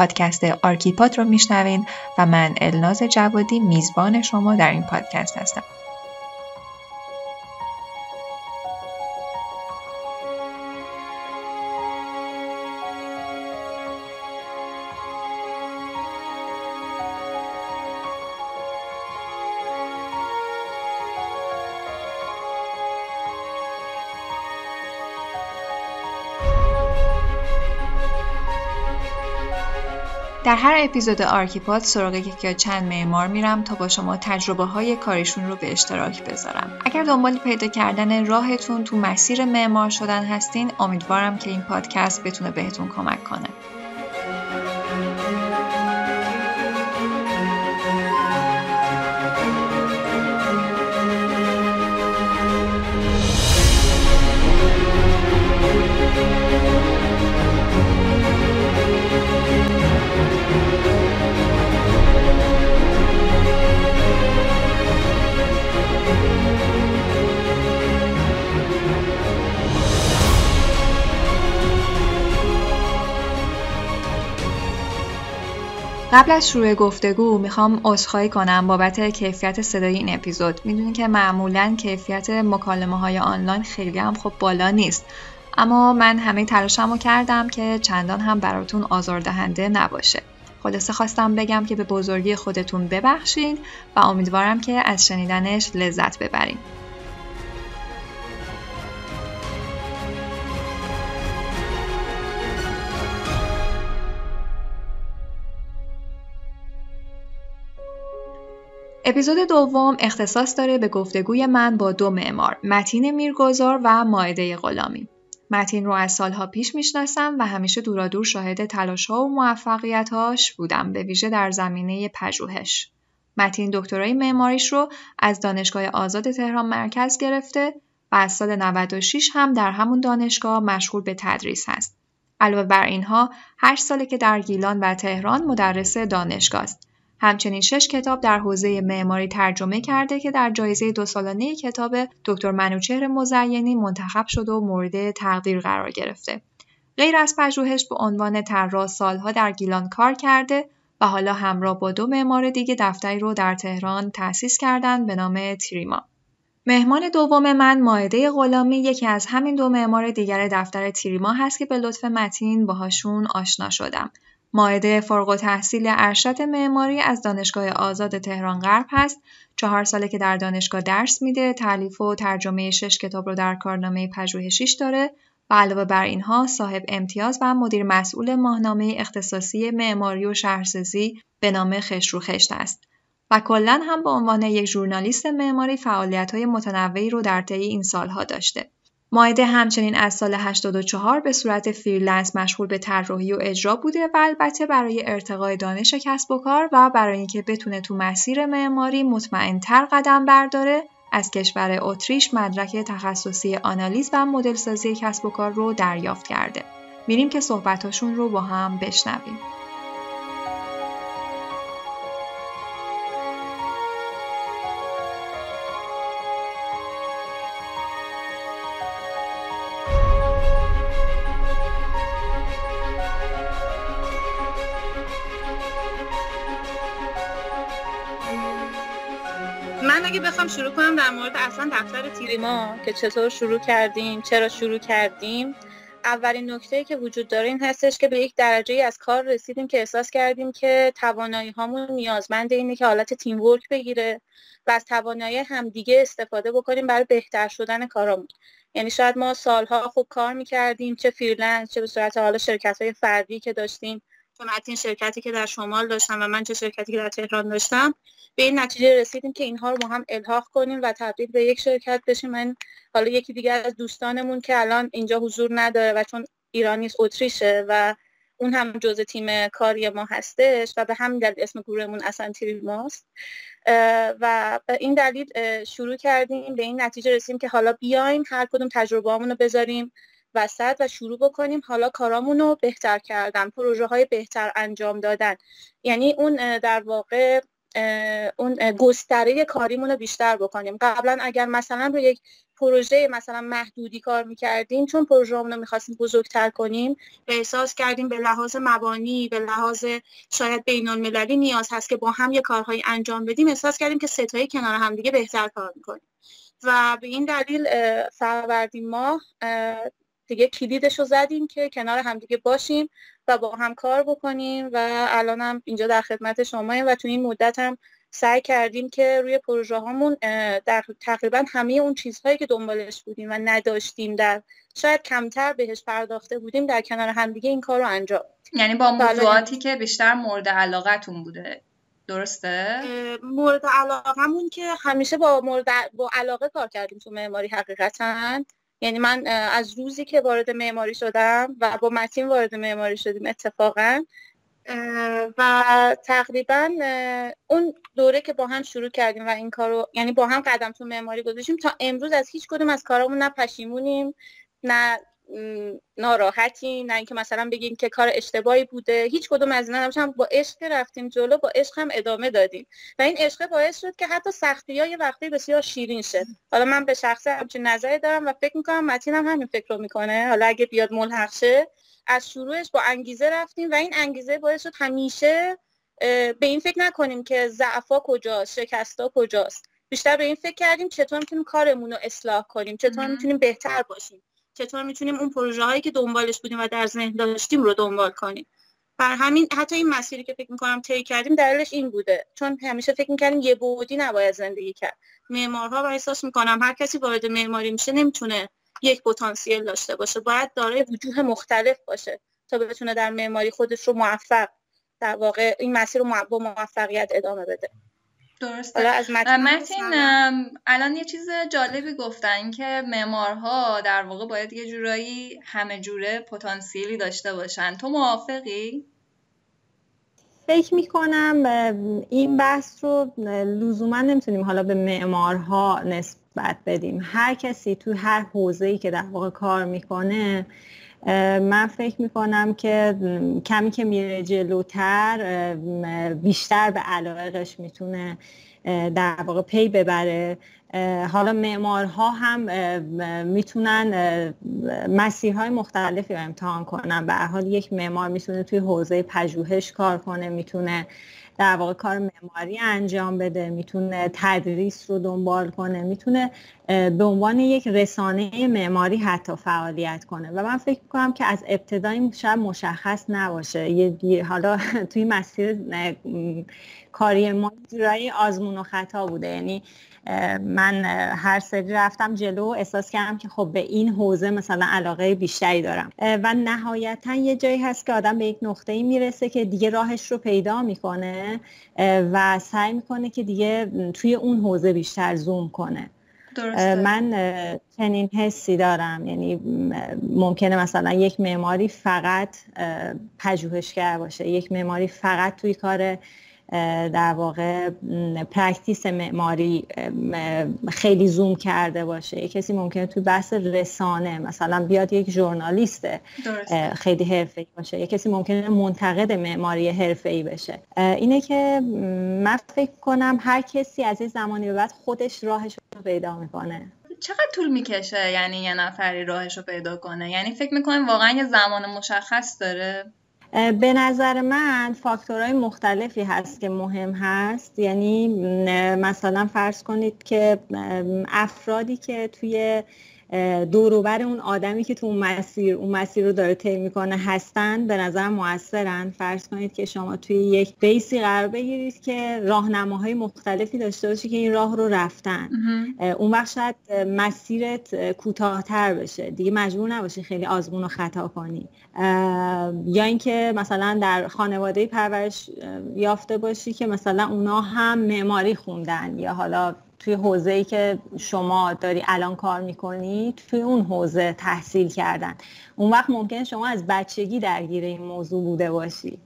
پادکست آرکیپات رو میشنوین و من الناز جوادی میزبان شما در این پادکست هستم. هر اپیزود آرکیپاد سراغ یکی یا چند معمار میرم تا با شما تجربه های کارشون رو به اشتراک بذارم. اگر دنبال پیدا کردن راهتون تو مسیر معمار شدن هستین امیدوارم که این پادکست بتونه بهتون کمک کنه. قبل از شروع گفتگو می‌خوام عذرخواهی کنم بابت کیفیت صدای این اپیزود. می‌دونی که معمولا کیفیت مکالمه های آنلاین خیلی هم خب بالا نیست. اما من همه تلاشمو کردم که چندان هم براتون آزاردهنده نباشه. خلاصه خواستم بگم که به بزرگی خودتون ببخشید و امیدوارم که از شنیدنش لذت ببرین. اپیزود دوم اختصاص داره به گفتگوی من با دو معمار متین میرگذار و ماعده غلامی. متین رو از سالها پیش می‌شناسم و همیشه دورادور شاهد تلاشها و موفقیتهاش بودم به ویژه در زمینه پژوهش. متین دکترای معماریش رو از دانشگاه آزاد تهران مرکز گرفته و از سال 96 هم در همون دانشگاه مشغول به تدریس هست. علاوه بر اینها هشت ساله که در گیلان و تهران مدرس دانشگاه است. همچنین شش کتاب در حوزه معماری ترجمه کرده که در جایزه دو سالانه کتاب دکتر منوچهر مزینی منتخب شده و مورد تقدیر قرار گرفته. غیر از پژوهش به عنوان طراح سالها در گیلان کار کرده و حالا همراه با دو معمار دیگه دفتری رو در تهران تأسیس کردند به نام تریما. مهمان دوم من ماعده غلامی یکی از همین دو معمار دیگر دفتر تریما هست که به لطف متین باهاشون آشنا شدم. فارغ‌التحصیل ارشد معماری از دانشگاه آزاد تهران غرب هست. چهار ساله که در دانشگاه درس میده، تألیف و ترجمه شش کتاب رو در کارنامه پژوهشیش داره و علاوه بر اینها صاحب امتیاز و مدیر مسئول ماهنامه اختصاصی معماری و شهرسازی به نام خشرو خشت است. و کلا هم به عنوان یک ژورنالیست معماری فعالیت‌های متنوعی رو در طی این سالها داشته. مایده همچنین از سال 84 به صورت freelance مشغول به طراحی و اجرا بوده و البته برای ارتقای دانش کسب و کار و برای اینکه بتونه تو مسیر معماری مطمئنتر قدم برداره از کشور اتریش مدرک تخصصی آنالیز و مدلسازی کسب و کار رو دریافت کرده. میریم که صحبتاشون رو با هم بشنویم. بخوام شروع کنم در مورد اصلا دفتر تیریما که چطور شروع کردیم چرا شروع کردیم اولین نکته که وجود داره این هستش که به یک درجه از کار رسیدیم که احساس کردیم که توانایی هامون نیازمند اینه که حالت teamwork بگیره و از توانایی همدیگه استفاده بکنیم برای بهتر شدن کارامون. یعنی شاید ما سالها خوب کار می‌کردیم چه freelance چه به صورت حالا شرکت های فردی که داشتیم. این شرکتی که در شمال داشتم و من چه شرکتی که در تهران داشتم به این نتیجه رسیدیم که اینها رو با هم الحاق کنیم و تبدیل به یک شرکت بشیم. من حالا یکی دیگر از دوستانمون که الان اینجا حضور نداره و چون ایرانی اتریشه و اون هم جزء تیم کاری ما هستش و به همین دلیل اسم گروهمون اصلا تیم ماست. و این دلیل شروع کردیم. به این نتیجه رسیدیم که حالا بیایم هر کدوم تجربه رو بذاریم. وسط و شروع بکنیم. حالا کارامون بهتر کردن پروژه های بهتر انجام دادن. یعنی اون در واقع اون گستره کاریمون رو بیشتر بکنیم. قبلا اگر مثلا رو یک پروژه مثلا محدودی کار می‌کردیم چون پروژه رو می‌خواستیم بزرگتر کنیم احساس کردیم به لحاظ مبانی به لحاظ شاید بین المللی نیاز هست که با هم یه کارهایی انجام بدیم احساس کردیم که ستایی کنار همدیگه بهتر کار می‌کنیم. و به این دلیل فروردین ماه دیگه کلیدش رو زدیم که کنار همدیگه باشیم و با هم کار بکنیم و الانم اینجا در خدمت شما و تو این مدت هم سعی کردیم که روی پروژه هامون در تقریبا همه اون چیزهایی که دنبالش بودیم و نداشتیم در شاید کمتر بهش پرداخته بودیم در کنار همدیگه این کار رو انجام یعنی با موضوعاتی که بیشتر مورد علاقتون بوده درسته؟ مورد علاقمون که همیشه با مورد با علاقه کار کردیم تو معماری حقیقتا یعنی من از روزی که وارد معماری شدم و با متین وارد معماری شدیم اتفاقا و تقریبا اون دوره که با هم شروع کردیم و این کارو یعنی با هم قدم تو معماری گذاشتیم تا امروز از هیچ کدوم از کارامون نه پشیمونیم نه ناراحتیم نه اینکه مثلا بگیم که کار اشتباهی بوده. هیچ کدوم از اینا هم با عشق رفتیم جلو با عشق هم ادامه دادیم. و این عشق باعث شد که حتی سختی ها یه وقتی بسیار شیرین شد. حالا من به شخصه همچین نظری دارم و فکر می‌کنم متین هم همین فکر رو می‌کنه. حالا اگه بیاد ملحق شه از شروعش با انگیزه رفتیم و این انگیزه باعث شد همیشه به این فکر نکنیم که ضعفا کجاست شکستا کجاست. بیشتر به این فکر کردیم چطور می‌تونیم کارمون رو اصلاح کنیم چطور می‌تونیم بهتر باشیم. چطور می‌تونیم اون پروژه هایی که دنبالش بودیم و در ذهن داشتیم رو دنبال کنیم. بر همین حتی این مسیری که فکر می‌کنم طی کردیم دلیلش این بوده. چون همیشه فکر می‌کردیم یه بودی نباید زندگی کرد. معمارها و احساس می‌کنم هر کسی وارد معماری میشه نمی‌تونه یک پتانسیل داشته باشه. باید دارای وجوه مختلف باشه تا بتونه در معماری خودش رو موفق در واقع این مسیر رو با موفقیت ادامه بده. درسته. از متین الان یه چیز جالبی گفتن که معمارها در واقع باید یه جورایی همه جوره پتانسیلی داشته باشن. تو موافقی؟ فکر می‌کنم این بحث رو لزوما نمی‌تونیم حالا به معمارها نسبت بدیم. هر کسی تو هر حوزه‌ای که در واقع کار می‌کنه من فکر می‌کنم که کمی که میره جلوتر بیشتر به علاقش می‌تونه در واقع پی ببره. حالا معمارها هم می‌تونن مسیرهای مختلفی رو امتحان کنن. به حال یک معمار می‌تونه توی حوزه پژوهش کار کنه می‌تونه در واقع کار معماری انجام بده می‌تونه تدریس رو دنبال کنه می‌تونه به عنوان یک رسانه معماری حتی فعالیت کنه. و من فکر می‌کنم که از ابتدای شاید مشخص نباشه. یه حالا توی مسیر کاری ما جورایی آزمون و خطا بوده. یعنی من هر سری رفتم جلو احساس کردم که خب به این حوزه مثلا علاقه بیشتری دارم. و نهایتا یه جایی هست که آدم به یک نقطه ای می‌رسه که دیگه راهش رو پیدا می‌کنه و سعی می‌کنه که دیگه توی اون حوزه بیشتر زوم کنه. درسته. من چنین حسی دارم. یعنی ممکنه مثلا یک معماری فقط پژوهشگر باشه یک معماری فقط توی کار در واقع practice معماری خیلی زوم کرده باشه. کسی ممکنه توی بحث رسانه مثلا بیاد یک ژورنالیست خیلی حرفه‌ای باشه. یه کسی ممکنه منتقد معماری حرفه‌ای بشه. اینه که من فکر کنم هر کسی از این زمانی به بعد خودش راهش رو پیدا می‌کنه. چقدر طول می‌کشه یعنی یه نفری راهش رو پیدا کنه؟ یعنی فکر می‌کنیم واقعا یه زمان مشخص داره. به نظر من فاکتورهای مختلفی هست که مهم هست. یعنی مثلا فرض کنید که افرادی که توی دوروبر اون آدمی که تو اون مسیر اون مسیر رو داره طی می‌کنه هستن به نظر موثرن. فرض کنید که شما توی یک بیسی قرار بگیرید که راهنماهای مختلفی داشته باشی که این راه رو رفتن. اون وقت شاید مسیرت کوتاهتر بشه. دیگه مجبور نباشی خیلی آزمون و خطا کنی. یا اینکه مثلا در خانواده پرورش یافته باشی که مثلا اونا هم معماری خوندن یا حالا توی حوزه ای که شما داری الان کار می‌کنی توی اون حوزه تحصیل کردن. اون وقت ممکن شما از بچگی درگیر این موضوع بوده باشی.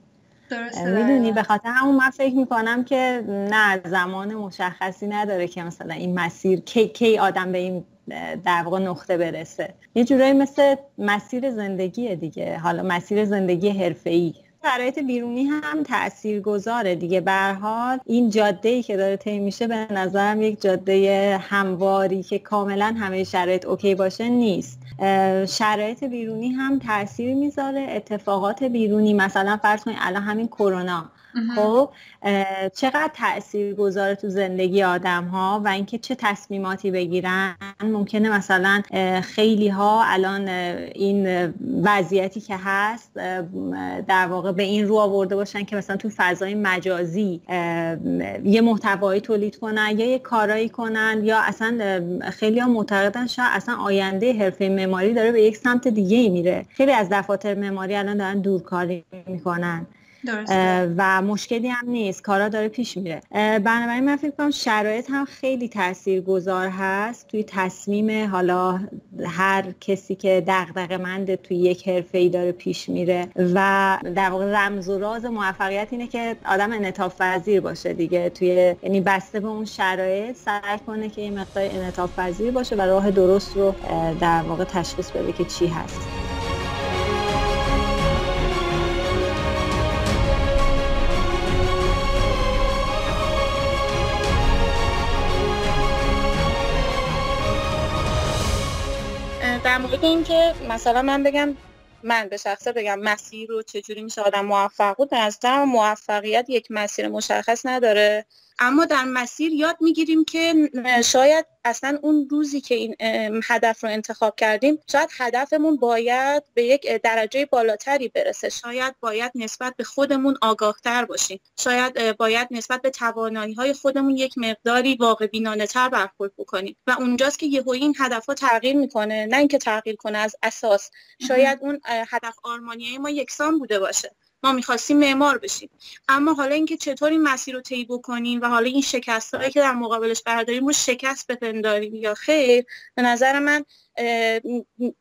می‌دونی به خاطر همون من فکر می‌کنم که نه زمان مشخصی نداره که مثلا این مسیر کی, کی آدم به این در واقع نقطه برسه. یه جورایی مثل مسیر زندگی دیگه. حالا مسیر زندگی حرفه‌ای. شرایط بیرونی هم تأثیر گذاره دیگه حال این جاده ای که داره طی میشه به نظرم یک جاده همواری که کاملا همه شرایط اوکی باشه نیست. شرایط بیرونی هم تاثیر می‌ذاره اتفاقات بیرونی. مثلا فرض کنید الان همین کرونا. خب چقدر تاثیر گذاره تو زندگی آدم ها و اینکه چه تصمیماتی بگیرن؟ ممکنه مثلا خیلی ها الان این وضعیتی که هست در واقع به این رو آورده باشن که مثلا تو فضای مجازی یه محتوایی تولید کنن یا یه کارایی کنن یا اصلا خیلی ها معتقدن شاید اصلا آینده حرفه معماری داره به یک سمت دیگه میره. خیلی از دفاتر معماری الان دارن دورکاری می‌کنن. و مشکلی هم نیست. کارا داره پیش میره. بنابراین من فکر کنم شرایط هم خیلی گذار هست توی تصمیم حالا هر کسی که دغدغه مند توی یک حرفه ای داره پیش میره. و در واقع رمز و راز موفقیت اینه که آدم انعطاف پذیر باشه دیگه. توی یعنی بسته به اون شرایط سعی کنه که این مقدار انعطاف پذیر باشه و راه درست رو در واقع تشخیص بده که چی هست. در مورد اینکه مثلا من بگم من به شخصه بگم مسیر رو چجوری میشه آدم موفق بود؟ از موفقیت یک مسیر مشخص نداره. اما در مسیر یاد می‌گیریم که شاید اصلا اون روزی که این هدف رو انتخاب کردیم شاید هدفمون باید به یک درجه بالاتری برسه. شاید باید نسبت به خودمون آگاهتر باشیم. شاید باید نسبت به توانایی های خودمون یک مقداری واقع بینانه تر برخورد بکنیم. و اونجاست که یهو این هدف ها تغییر می‌کنه نه اینکه تغییر کنه از اساس. شاید اون هدف آرمانی ما یکسان بوده باشه. ما می‌خواستیم معمار بشیم. اما حالا اینکه چطور این مسیر رو طی بکنیم و حالا این شکست هایی که در مقابلش برداریم رو شکست بپنداریم یا خیر به نظر من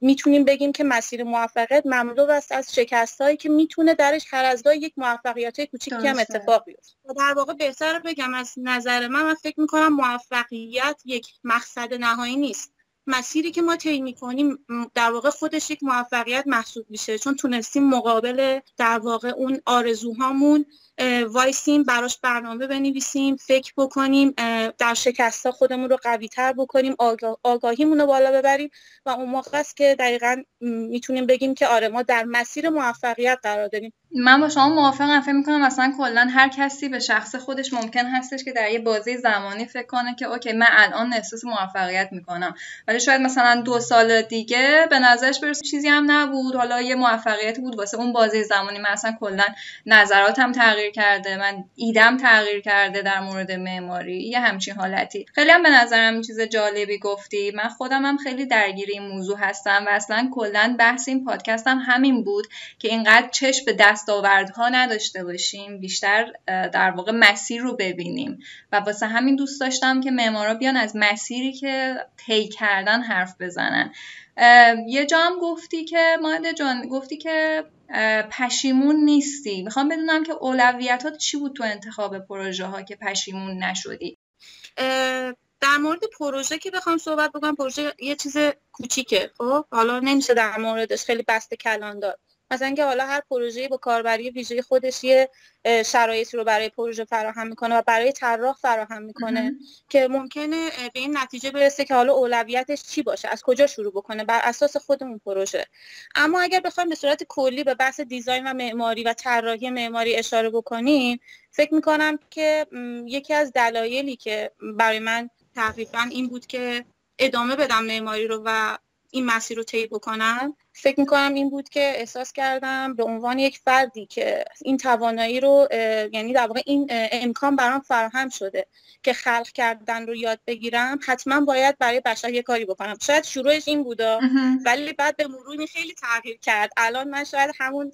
می‌تونیم بگیم که مسیر موفقیت مملو است از شکست هایی که می‌تونه درش هر از یک موفقیت کوچیکی هم اتفاق بیفته. در واقع بهتر بگم از نظر من من فکر می‌کنم موفقیت یک مقصد نهایی نیست. مسیری که ما طی می‌کنیم در واقع خودش یک موفقیت محسوب میشه چون تونستیم مقابل در واقع اون آرزوهامون وایسیم براش برنامه بنویسیم فکر بکنیم در شکستا خودمون رو قوی تر بکنیم آگاهیمون رو بالا ببریم و اون موقع است که دقیقا می‌تونیم بگیم که آره ما در مسیر موفقیت قرار داریم. من با شما موافقم. فکر می‌کنم مثلا کلا هر کسی به شخص خودش ممکن هستش که در یه بازه زمانی فکر کنه که okay من الان احساس موفقیت می‌کنم. ولی شاید مثلا دو سال دیگه به نظرش برسه چیزی هم نبود. حالا یه موفقیت بود واسه اون بازی زمانی. من اصلا کلا نظراتم تغییر کرده من ایدم تغییر کرده در مورد معماری یه همچین حالتی. خیلی هم به نظرم چیز جالبی گفتی. من خودم هم خیلی درگیر این موضوع هستم و اصلا کلا بحث این پادکستم همین بود که اینقدر چشم به دستاوردها نداشته باشیم بیشتر در واقع مسیر رو ببینیم. و واسه همین دوست داشتم که معمارا بیان از مسیری که طی کردن حرف بزنن. یه جا هم گفتی که ماده جان گفتی که پشیمون نیستی. می‌خوام بدونم که اولویتات چی بود تو انتخاب پروژه ها که پشیمون نشدی؟ در مورد پروژه که بخوام صحبت بکنم پروژه یه چیز کوچیکه خب؟ حالا نمیشه در موردش خیلی بسته کلان داد مثلا اینکه حالا هر پروژه با کاربری ویژه خودش یه شرایطی رو برای پروژه فراهم می‌کنه و برای طراح فراهم می‌کنه که ممکنه به این نتیجه برسه که حالا اولویتش چی باشه از کجا شروع بکنه بر اساس خودمون پروژه. اما اگر بخوایم به صورت کلی به بحث دیزاین و معماری و طراحی معماری اشاره بکنیم فکر می‌کنم که یکی از دلایلی که برای من تقریبا این بود که ادامه بدم معماری رو و این مسیر رو طی بکنم؟ فکر می‌کنم این بود که احساس کردم به عنوان یک فردی که این توانایی رو یعنی در واقع این امکان برام فراهم شده که خلق کردن رو یاد بگیرم حتما باید برای بشر یه کاری بکنم. شاید شروعش این بودا ولی بعد به مرور خیلی تغییر کرد. الان من شاید همون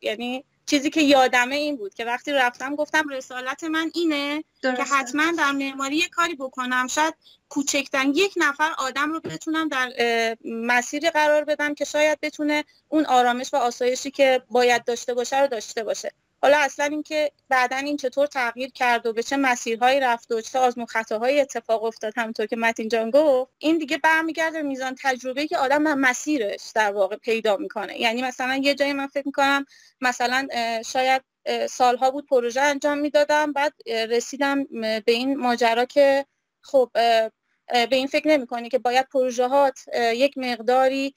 یعنی چیزی که یادمه این بود که وقتی رفتم گفتم رسالت من اینه که حتما در معماری یه کاری بکنم. شاید کوچکتن یک نفر آدم رو بتونم در مسیری قرار بدم که شاید بتونه اون آرامش و آسایشی که باید داشته باشه رو داشته باشه. حالا اصلا اینکه بعدا این چطور تغییر کرد و به چه مسیرهایی رفت و چه آزمون خطاهایی اتفاق افتاد همونطور که متین جان گفت این دیگه برمیگرده میزان تجربه که آدم مسیرش در واقع پیدا می‌کنه. یعنی مثلا یه جایی من فکر می‌کنم مثلا شاید سالها بود پروژه انجام می‌دادم بعد رسیدم به این ماجرا که خب به این فکر نمی کنی که باید پروژه هات یک مقداری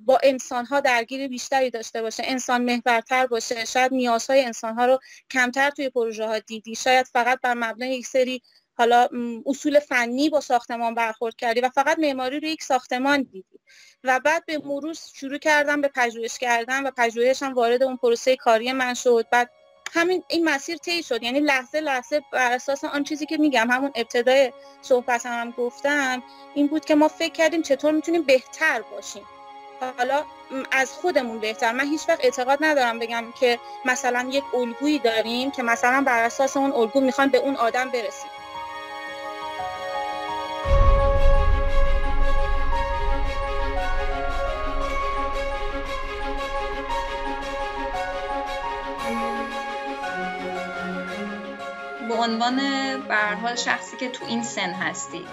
با انسان ها درگیری بیشتری داشته باشه انسان محورتر باشه شاید نیازهای انسان ها رو کمتر توی پروژه ها دیدی شاید فقط بر مبنای یک سری حالا اصول فنی با ساختمان برخورد کردی و فقط معماری رو یک ساختمان دیدی. و بعد به مرور شروع کردم به پژوهش کردن و پژوهشم وارد اون پروسه کاری من شد. بعد همین این مسیر طی شد. یعنی لحظه لحظه بر اساس آن چیزی که میگم همون ابتدای صحبت هم گفتم این بود که ما فکر کردیم چطور می‌تونیم بهتر باشیم. حالا از خودمون بهتر. من هیچ وقت اعتقاد ندارم بگم که مثلا یک الگویی داریم که مثلا بر اساس اون الگو می‌خوان به اون آدم برسیم. عنوان به حال شخصی که تو این سن هستی.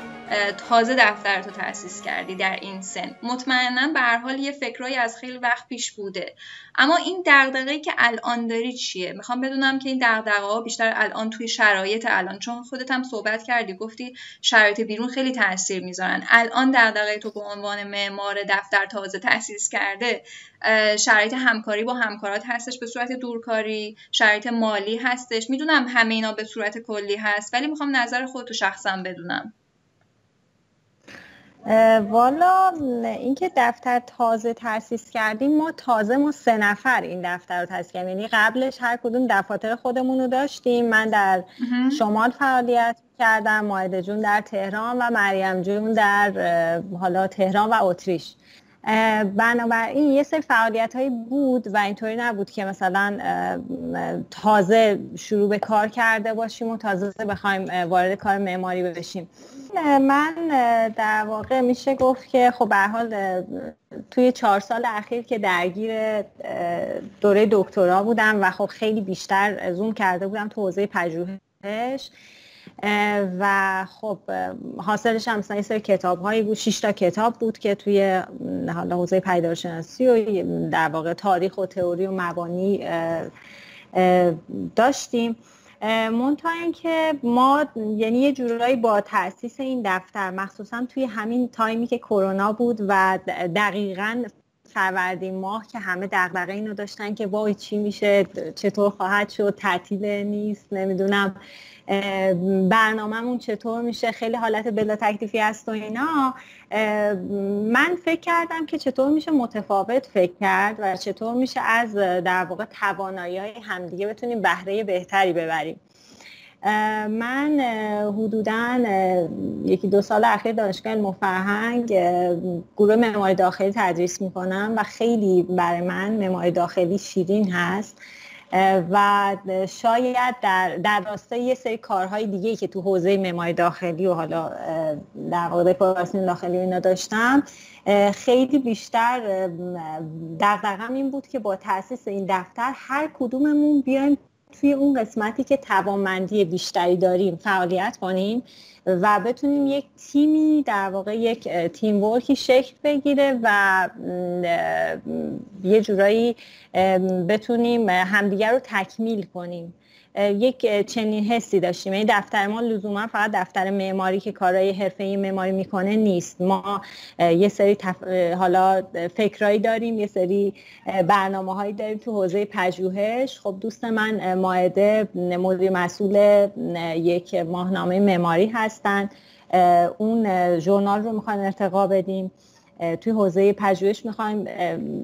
تازه دفتر تو تاسیس کردی در این سن. مطمئنا به هر حال یه فکرایی از خیلی وقت پیش بوده. اما این دغدغه‌ای که الان داری چیه؟ می‌خوام بدونم که این دغدغه ها بیشتر الان توی شرایط الان. چون خودت هم صحبت کردی گفتی شرایط بیرون خیلی تاثیر می‌ذارن. الان دغدغه تو به عنوان معمار دفتر تازه تاسیس کرده شرایط همکاری با همکارات هستش به صورت دورکاری شرایط مالی هستش. می‌دونم همه اینا به صورت کلی هست ولی می‌خوام نظر خودتو شخصا بدونم. والا اینکه دفتر تازه تاسیس کردیم ما تازه ما سه نفر این دفتر رو تاسیس کردیم. یعنی قبلش هر کدوم دفاتر خودمون رو داشتیم. من در شمال فعالیت کردم ماهده جون در تهران و مریم جون در حالا تهران و اتریش. بنابراین یه سری فعالیت هایی بود و اینطوری نبود که مثلا تازه شروع به کار کرده باشیم و تازه بخوایم وارد کار معماری بشیم. من در واقع میشه گفت که خب به حال توی چهار سال اخیر که درگیر دوره دکترا بودم و خب خیلی بیشتر زوم کرده بودم تو حوزه پژوهش. و خب حاصلش هم مثلا یه سری کتاب هایی بود شش تا کتاب بود که توی حالا حوزه پیدارشناسی و در واقع تاریخ و تئوری و مبانی داشتیم. منتها اینکه ما یعنی یه جورایی با تاسیس این دفتر مخصوصا توی همین تایمی که کرونا بود و دقیقا فروردین ماه که همه دغدغه اینو داشتن که وای چی میشه چطور خواهد شد تعطیل نیست نمی‌دونم برنامهمون چطور میشه خیلی حالت بلا تکلیفی است و اینا. من فکر کردم که چطور میشه متفاوت فکر کرد و چطور میشه از در واقع توانایی های همدیگه بتونیم بهره بهتری ببریم. من حدودا یکی دو سال اخیر دانشگاه مفرهنگ گروه معماری داخلی تدریس می‌کنم و خیلی برای من معماری داخلی شیرین هست. و شاید در, در راستای یه سری کارهای دیگه که تو حوزه معماری داخلی و حالا در واقع داخلی اینا داشتم خیلی بیشتر دقدقم این بود که با تاسیس این دفتر هر کدوممون بیایم توی اون قسمتی که توانمندی بیشتری داریم فعالیت کنیم و بتونیم یک تیمی در واقع یک تیم ورکی شکل بگیره و یه جورایی بتونیم همدیگر رو تکمیل کنیم. یک چنین حسی داشتیم. یعنی دفتر ما لزوما فقط دفتر معماری که کارهای حرفه‌ای معماری می‌کنه نیست. ما یه سری تف... حالا فکرایی داریم یه سری برنامه هایی داریم تو حوزه پژوهش. خب دوست من ماعده مدیر مسئول یک ماهنامه معماری هستن. اون ژورنال رو می‌خوان ارتقا بدیم. توی حوزه پژوهش می‌خوایم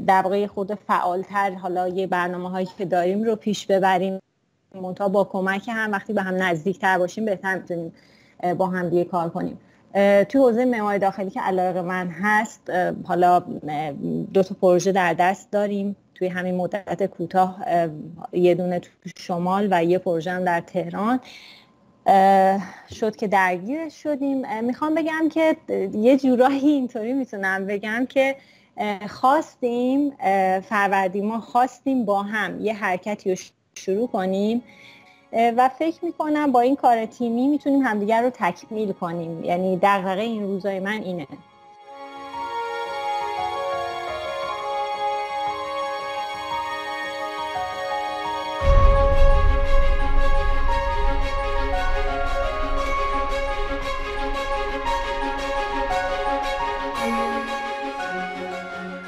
در واقع خود فعالتر حالا یه برنامه هایی که داریم رو پیش ببریم. منتها با کمک هم وقتی به هم نزدیکتر باشیم بهتر می‌تونیم با هم دیگه کار کنیم. توی حوزه معماری داخلی که علاقه من هست حالا دو تا پروژه در دست داریم. توی همین مدت کوتاه یه دونه تو شمال و یه پروژه هم در تهران. شد که درگیرش شدیم. می‌خوام بگم که یه جورایی اینطوری می‌تونم بگم که خواستیم فروردی ما خواستیم با هم یه حرکتی شروع کنیم. و فکر می‌کنم با این کار تیمی می‌تونیم همدیگر رو تکمیل کنیم. یعنی دقیقه این روزای من اینه.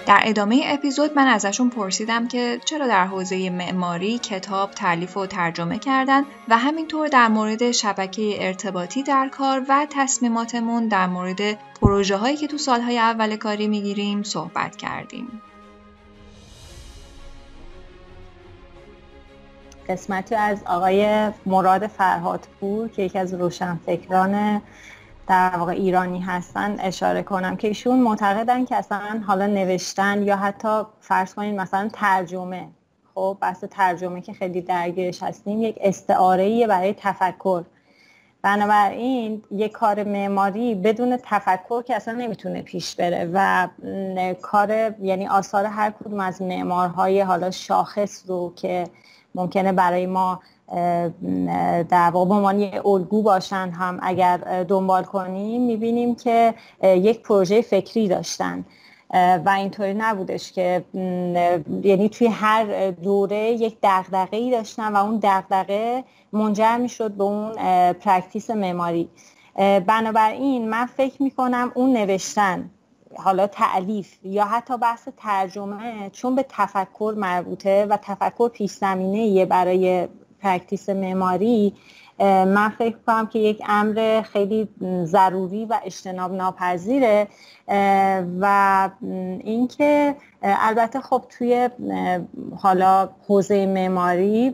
در ادامه اپیزود من ازشون پرسیدم که چرا در حوزه معماری کتاب تعلیف و ترجمه کردن و همینطور در مورد شبکه ارتباطی در کار و تصمیماتمون در مورد پروژه هایی که تو سالهای اول کاری می‌گیریم صحبت کردیم. قسمتی از آقای مراد فرهادپور که یکی از روشنفکران در واقع ایرانی هستن اشاره کنم که ایشون معتقدن که اصلا حالا نوشتن یا حتی فرض کنید مثلا ترجمه. خب بحث ترجمه که خیلی درگیرش هستیم یک استعاره برای تفکر. بنابراین یک کار معماری بدون تفکر که اصلا نمی‌تونه پیش بره و کار یعنی آثار هر کدوم از معمارهای حالا شاخص رو که ممکنه برای ما در واقع به عنوان الگو باشن هم. اگر دنبال کنیم می‌بینیم که یک پروژه فکری داشتن. و اینطوری نبودش که یعنی توی هر دوره یک دغدغه ای داشتن و اون دغدغه منجر می‌شد به اون practice معماری بنابراین من فکر می‌کنم اون نوشتن حالا تألیف یا حتی بحث ترجمه چون به تفکر مربوطه و تفکر پیش زمینه برای practice معماری من فکر کنم که یک امر خیلی ضروری و اجتناب ناپذیره و اینکه البته خب توی حالا حوزه معماری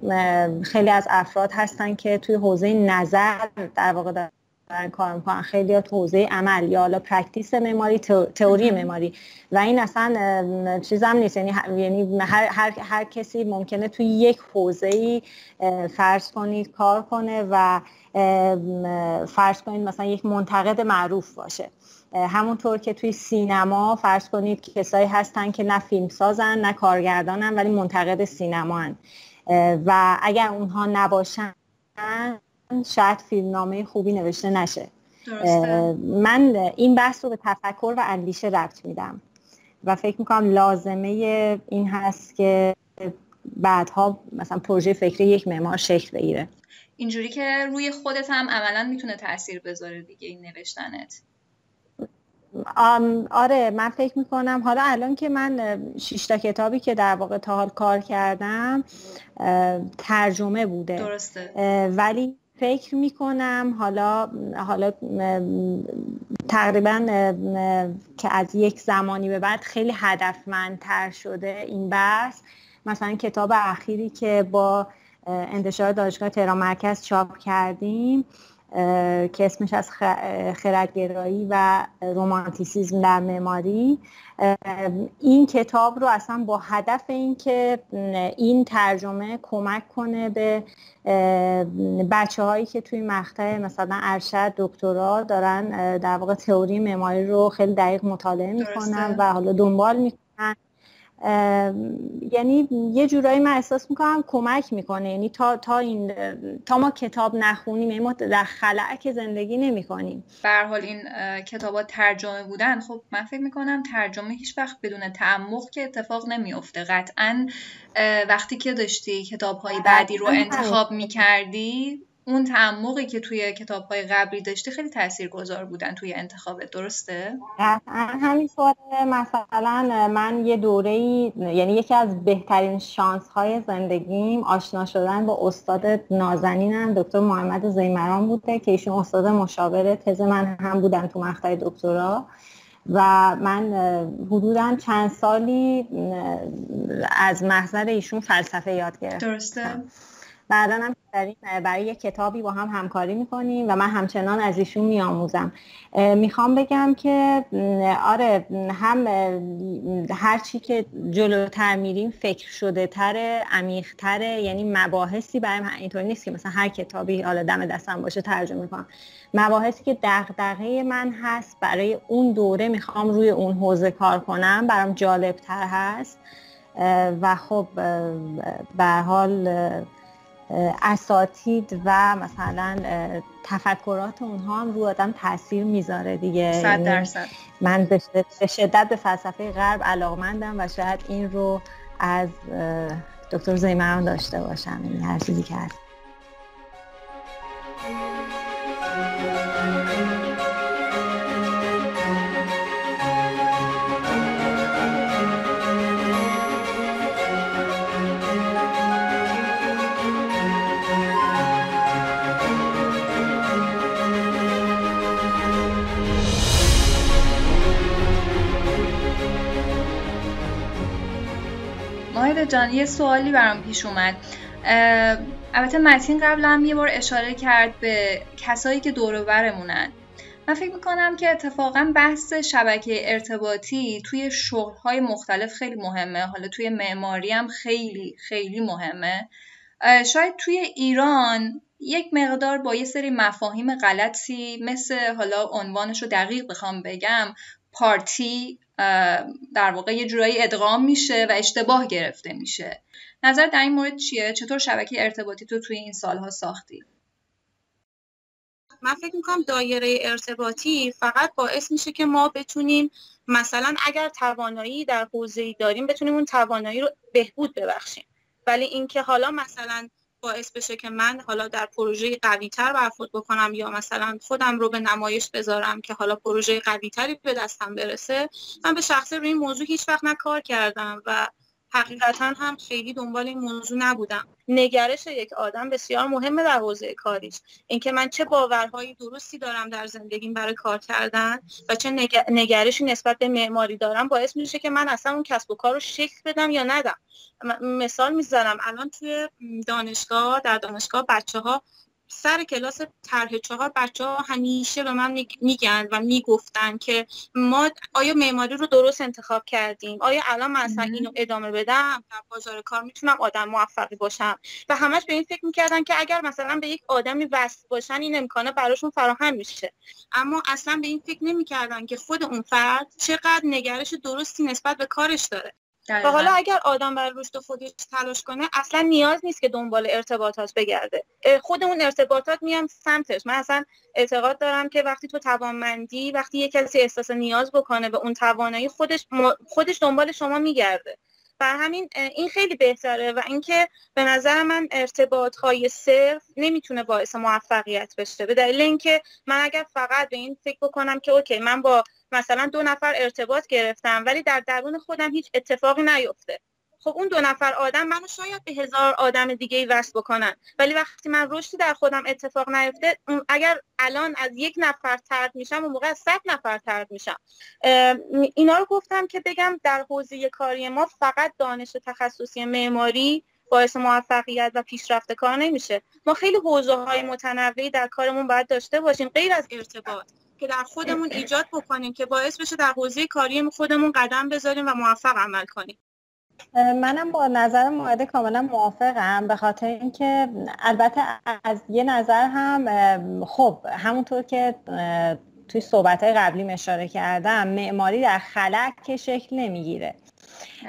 خیلی از افراد هستن که توی حوزه نظر در واقع دارن کار می‌کنن خیلی ها حوزه عمل یا حالا practice معماری تئوری معماری و این اصلا چیز هم نیست. یعنی یعنی هر, هر, هر کسی ممکنه توی یک حوزه ای فرض کنید کار کنه و فرض کنید مثلا یک منتقد معروف باشه. همونطور که توی سینما فرض کنید کسایی هستن که نه فیلم سازن نه کارگردانن ولی منتقد سینما هن. و اگر اونها نباشن شاید فیلمنامه خوبی نوشته نشه. درسته. من این بحث رو به تفکر و اندیشه ربط میدم و فکر می‌کنم لازمه این هست که بعدها مثلا پروژه فکری یک معمار شکل بگیره. اینجوری که روی خودت هم عملا می‌تونه تاثیر بذاره دیگه این نوشتنت. آره من فکر می‌کنم. حالا الان که من شیشتا کتابی که در واقع تا حال کار کردم ترجمه بوده. درسته. ولی فکر می‌کنم حالا حالا تقریبا که از یک زمانی به بعد خیلی هدفمندتر شده این بحث. مثلا کتاب اخیری که با انتشار دانشگاه تهران مرکز چاپ کردیم که اسمش از خردگرایی و رومانتیسیزم در معماری. این کتاب رو اصلا با هدف اینکه این ترجمه کمک کنه به بچه هایی که توی مقطع مثلا ارشد دکترا دارن در واقع تئوری معماری رو خیلی دقیق مطالعه می‌کنن و حالا دنبال می‌کنن. یعنی یه جورایی من احساس می‌کنم کمک می‌کنه. یعنی تا تا این تا ما کتاب نخونیم یعنی ما در خلعک زندگی نمی‌کنیم. به حال این کتابات ترجمه بودن. خب من فکر می‌کنم ترجمه هیچ وقت بدون تعمق که اتفاق نمیافته. قطعا وقتی که داشتی کتاب های بعدی رو انتخاب می‌کردی اون تعمقی که توی کتاب های قبلی داشتی خیلی گذار بودن توی انتخاب درسته؟ همینطوره. مثلا من یه دوره یعنی یکی از بهترین شانس های زندگیم آشنا شدن با استاد نازنینم دکتر محمد زیمران بوده که ایشون استاد مشاور تز من هم بودن تو مقطع دکترا. و من حدودا چند سالی از محضر ایشون فلسفه یاد گرفتم. درسته. بعدا هم برای یک کتابی با هم همکاری می‌کنیم و من همچنان از ایشون میآموزم. می‌خوام بگم که آره هم هرچی که جلوتر میریم فکر شده تره عمیق تره یعنی مباحثی برای من اینطور نیست که مثلا هر کتابی حالا دم دستم باشه ترجمه کنم مباحثی که دغدغه من هست برای اون دوره می‌خوام روی اون حوزه کار کنم برام جالب تر هست و خب به حال اساتید و مثلا تفکرات اونها هم رو آدم تاثیر می‌ذاره دیگه. صد یعنی درصد. من به شدت به فلسفه غرب علاقمندم و شاید این رو از دکتر زیمران داشته باشم یعنی هر چیزی که هست. جان یه سوالی برام پیش اومد. البته متین قبلا هم یه بار اشاره کرد به کسایی که دور برمونن. من فکر می‌کنم که اتفاقا بحث شبکه ارتباطی توی شغلهای مختلف خیلی مهمه. حالا توی معماری هم خیلی خیلی مهمه. شاید توی ایران یک مقدار با یه سری مفاهیم غلطی مثل حالا عنوانش رو دقیق بخوام بگم پارتی در واقع یه جورایی ادغام میشه و اشتباه گرفته میشه. نظر در این مورد چیه؟ چطور شبکه ارتباطی تو توی این سالها ساختی؟ من فکر می‌کنم دایره ارتباطی فقط باعث میشه که ما بتونیم مثلا اگر توانایی در حوزه داریم بتونیم اون توانایی رو بهبود ببخشیم. ولی اینکه حالا مثلا باعث بشه که من حالا در پروژه قوی تر برخورد بکنم یا مثلا خودم رو به نمایش بذارم که حالا پروژه قوی تری به دستم برسه من به شخصه روی این موضوع هیچ وقت نکار کردم و حقیقتا هم خیلی دنبال این موضوع نبودم. نگرش یک آدم بسیار مهمه در حوزه کاریش. اینکه من چه باورهایی درستی دارم در زندگیم برای کار کردن و چه نگرشی نسبت به معماری دارم باعث میشه که من اصلا اون کسب و کار رو شکل بدم یا ندم. مثال می‌زنم. الان توی دانشگاه در دانشگاه بچه ها سر کلاس طرح چهار بچه ها همیشه به من میگن و می‌گفتن که ما آیا معماری رو درست انتخاب کردیم؟ آیا الان من اصلا اینو ادامه بدم؟ در بازار کار می‌تونم آدم موفقی باشم؟ و همش به این فکر می‌کردن که اگر مثلا به یک آدمی وصل باشن این امکانه براشون فراهم میشه. اما اصلا به این فکر نمی‌کردن که خود اون فرد چقدر نگرش درستی نسبت به کارش داره. و حالا اگر آدم برای رشد خودش تلاش کنه اصلا نیاز نیست که دنبال ارتباطات بگرده. خود اون ارتباطات میام سمتش. من اصلا اعتقاد دارم که وقتی تو توانمندی وقتی یک کسی احساس نیاز بکنه به اون توانایی خودش خودش دنبال شما میگرده. و همین این خیلی بهتره و اینکه به نظر من ارتباط های صرف نمی‌تونه باعث موفقیت بشه. به دلیل اینکه من اگر فقط به این فکر بکنم که اوکی من با مثلا دو نفر ارتباط گرفتم ولی در درون خودم هیچ اتفاقی نیفته. خب اون دو نفر آدم منو شاید به هزار آدم دیگه ای وصل بکنن. ولی وقتی من رشدی در خودم اتفاق نیفته اگر الان از یک نفر ترد میشم اون موقع از صد نفر ترد میشم. اینا رو گفتم که بگم در حوزه کاری ما فقط دانش تخصصی معماری باعث موفقیت و پیشرفت کار نمیشه. ما خیلی حوزه های متنوعی در کارمون باید داشته باشیم. غیر از ارتباط. که در خودمون ایجاد بکنیم که باعث بشه در حوزه کاری خودمون قدم بذاریم و موفق عمل کنیم. منم با نظر معده کاملا موافقم به خاطر اینکه البته از یه نظر هم خب همونطور که توی صحبت قبلی اشاره کردم معماری در خلق که شکل نمی‌گیره.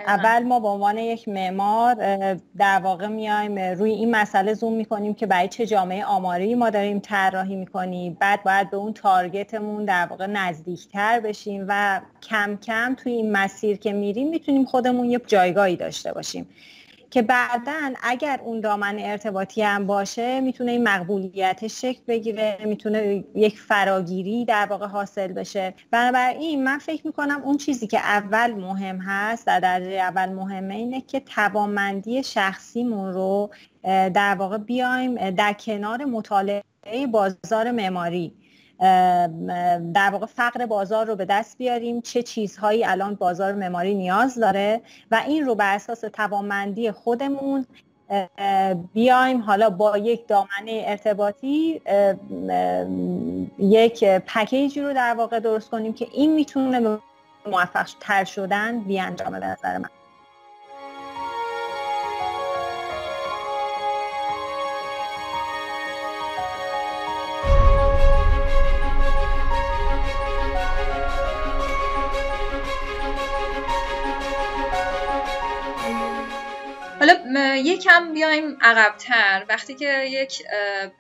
اول ما به عنوان یک معمار در واقع میایم روی این مسئله زوم می‌کنیم که برای چه جامعه آماری ما داریم طراحی می‌کنیم. بعد باید به اون تارگتمون در واقع نزدیکتر بشیم و کم کم توی این مسیر که میریم می‌تونیم خودمون یه جایگاهی داشته باشیم. که بعدا اگر اون دامن ارتباطی هم باشه می‌تونه این مقبولیت شکل بگیره می‌تونه یک فراگیری در واقع حاصل بشه. بنابراین من فکر می‌کنم اون چیزی که اول مهم هست در درجه اول مهمه اینه که توانمندی شخصیمون رو در واقع بیایم در کنار مطالعه بازار معماری. در واقع فقر بازار رو به دست بیاریم چه چیزهایی الان بازار معماری نیاز داره و این رو بر اساس توانمندی خودمون بیایم حالا با یک دامنه ارتباطی یک پکیجی رو در واقع درست کنیم که این می‌تونه موفق تر شدن بیانجامه به نظر من. حالا یکم بیایم عقبتر. وقتی که یک